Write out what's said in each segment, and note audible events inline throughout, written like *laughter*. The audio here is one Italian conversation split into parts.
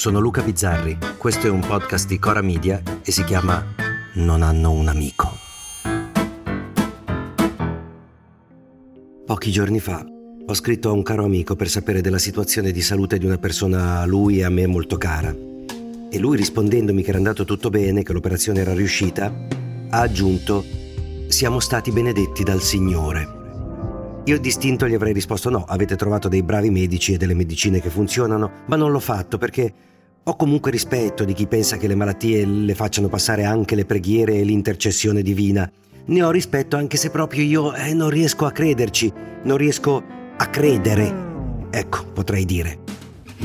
Sono Luca Bizzarri, questo è un podcast di Cora Media e si chiama Non hanno un amico. Pochi giorni fa ho scritto a un caro amico per sapere della situazione di salute di una persona a lui e a me molto cara. E lui rispondendomi che era andato tutto bene, che l'operazione era riuscita, ha aggiunto Siamo stati benedetti dal Signore. Io distinto gli avrei risposto no, avete trovato dei bravi medici e delle medicine che funzionano, ma non l'ho fatto perché ho comunque rispetto di chi pensa che le malattie le facciano passare anche le preghiere e l'intercessione divina. Ne ho rispetto anche se proprio io eh, non riesco a crederci, non riesco a credere. Ecco, potrei dire.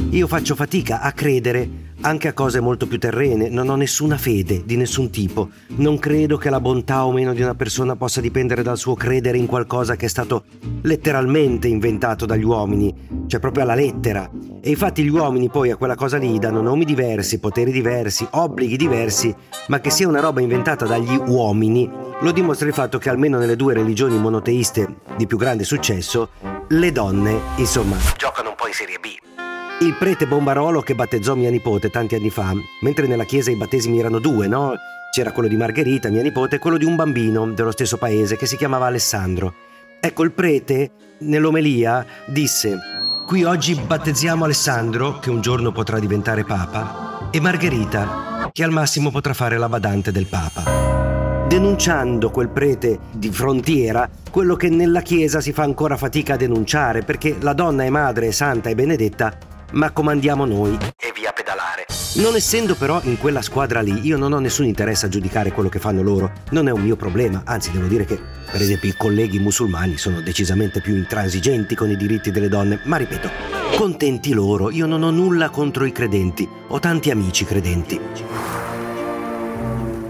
Io faccio fatica a credere anche a cose molto più terrene, non ho nessuna fede di nessun tipo. Non credo che la bontà o meno di una persona possa dipendere dal suo credere in qualcosa che è stato letteralmente inventato dagli uomini, cioè proprio alla lettera. E infatti gli uomini poi a quella cosa lì danno nomi diversi, poteri diversi, obblighi diversi, ma che sia una roba inventata dagli uomini lo dimostra il fatto che almeno nelle due religioni monoteiste di più grande successo, le donne, insomma, giocano un po' in Serie B. Il prete Bombarolo che battezzò mia nipote tanti anni fa, mentre nella chiesa i battesimi erano due, no? C'era quello di Margherita, mia nipote, e quello di un bambino dello stesso paese che si chiamava Alessandro. Ecco, il prete, nell'omelia, disse: Qui oggi battezziamo Alessandro, che un giorno potrà diventare papa, e Margherita, che al massimo potrà fare la badante del papa. Denunciando quel prete di frontiera, quello che nella Chiesa si fa ancora fatica a denunciare, perché la donna è madre, santa e benedetta, ma comandiamo noi e via pedalare. Non essendo però in quella squadra lì, io non ho nessun interesse a giudicare quello che fanno loro, non è un mio problema, anzi devo dire che, per esempio, i colleghi musulmani sono decisamente più intransigenti con i diritti delle donne, ma ripeto, contenti loro, io non ho nulla contro i credenti, ho tanti amici credenti.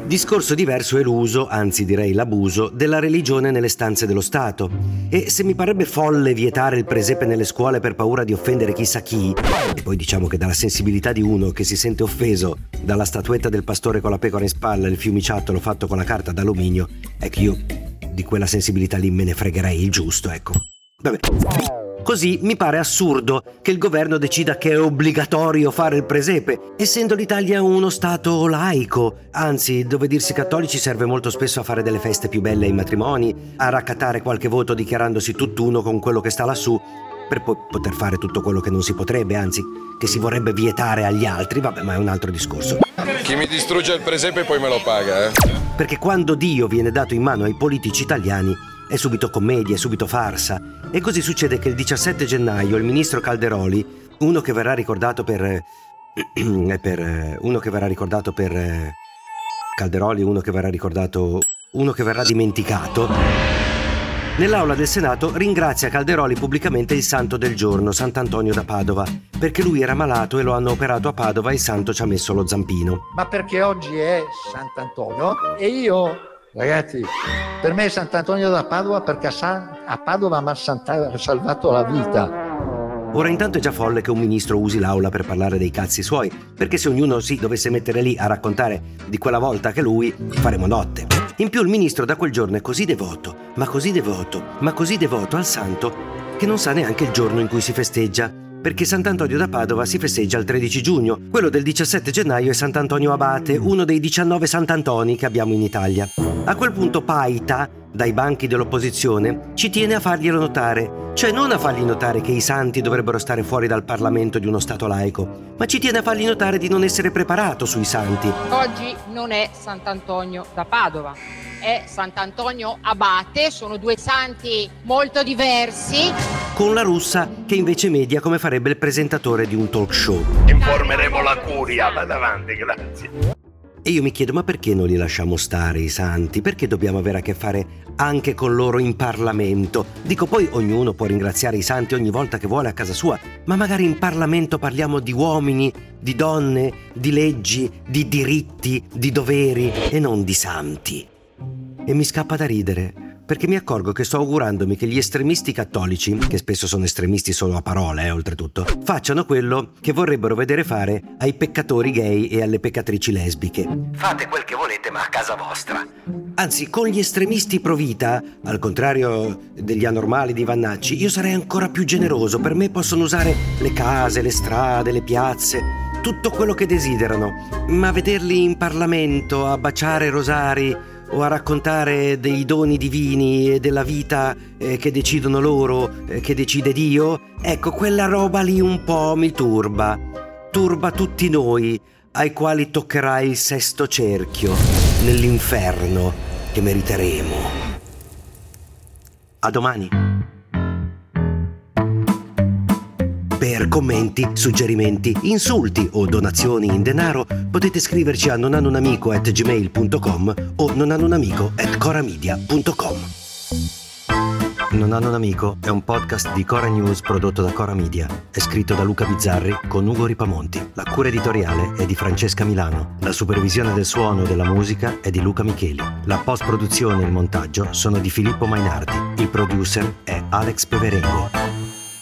Discorso diverso è l'uso, anzi direi l'abuso, della religione nelle stanze dello Stato. E se mi parebbe folle vietare il presepe nelle scuole per paura di offendere chissà chi, e poi diciamo che dalla sensibilità di uno che si sente offeso dalla statuetta del pastore con la pecora in spalla e il fiumiciattolo fatto con la carta d'alluminio, ecco io di quella sensibilità lì me ne fregherei il giusto, ecco. Vabbè. Così mi pare assurdo che il governo decida che è obbligatorio fare il presepe, essendo l'Italia uno Stato laico, anzi dove dirsi cattolici serve molto spesso a fare delle feste più belle ai matrimoni, a raccattare qualche voto dichiarandosi tutt'uno con quello che sta lassù, per poi poter fare tutto quello che non si potrebbe, anzi che si vorrebbe vietare agli altri, vabbè ma è un altro discorso. Chi mi distrugge il presepe poi me lo paga, eh? Perché quando Dio viene dato in mano ai politici italiani è subito commedia, è subito farsa. E così succede che il 17 gennaio il ministro Calderoli, uno che verrà ricordato per... *clears throat* per uno che verrà ricordato per... Calderoli, uno che verrà ricordato... uno che verrà dimenticato... Nell'aula del Senato ringrazia Calderoli pubblicamente il santo del giorno, Sant'Antonio da Padova, perché lui era malato e lo hanno operato a Padova e il santo ci ha messo lo zampino. Ma perché oggi è Sant'Antonio e io Ragazzi, per me Sant'Antonio da Padova perché a, Padova mi ha salvato la vita. Ora intanto è già folle che un ministro usi l'aula per parlare dei cazzi suoi, perché se ognuno si dovesse mettere lì a raccontare di quella volta che lui, faremo notte. In più il ministro da quel giorno è così devoto, ma così devoto, ma così devoto al santo, che non sa neanche il giorno in cui si festeggia perché Sant'Antonio da Padova si festeggia il 13 giugno, quello del 17 gennaio è Sant'Antonio Abate, uno dei 19 Sant'Antoni che abbiamo in Italia. A quel punto Paita, dai banchi dell'opposizione, ci tiene a farglielo notare, cioè non a fargli notare che i santi dovrebbero stare fuori dal Parlamento di uno Stato laico, ma ci tiene a fargli notare di non essere preparato sui santi. Oggi non è Sant'Antonio da Padova è Sant'Antonio Abate, sono due santi molto diversi. Con la russa che invece media come farebbe il presentatore di un talk show. Informeremo la curia, vada avanti, grazie. E io mi chiedo, ma perché non li lasciamo stare i santi? Perché dobbiamo avere a che fare anche con loro in Parlamento? Dico, poi ognuno può ringraziare i santi ogni volta che vuole a casa sua, ma magari in Parlamento parliamo di uomini, di donne, di leggi, di diritti, di doveri e non di santi. E mi scappa da ridere, perché mi accorgo che sto augurandomi che gli estremisti cattolici, che spesso sono estremisti solo a parole, eh, oltretutto, facciano quello che vorrebbero vedere fare ai peccatori gay e alle peccatrici lesbiche. Fate quel che volete, ma a casa vostra. Anzi, con gli estremisti pro vita, al contrario degli anormali di Vannacci, io sarei ancora più generoso. Per me possono usare le case, le strade, le piazze, tutto quello che desiderano, ma vederli in Parlamento a baciare rosari o a raccontare dei doni divini e della vita eh, che decidono loro, eh, che decide Dio, ecco, quella roba lì un po' mi turba. Turba tutti noi, ai quali toccherà il sesto cerchio, nell'inferno che meriteremo. A domani. Per commenti, suggerimenti, insulti o donazioni in denaro potete scriverci a nonanunamico.gmail.com o nonanunamico.coramedia.com Non hanno un amico è un podcast di Cora News prodotto da Cora Media. È scritto da Luca Bizzarri con Ugo Ripamonti. La cura editoriale è di Francesca Milano. La supervisione del suono e della musica è di Luca Micheli. La post-produzione e il montaggio sono di Filippo Mainardi. Il producer è Alex Peverengo.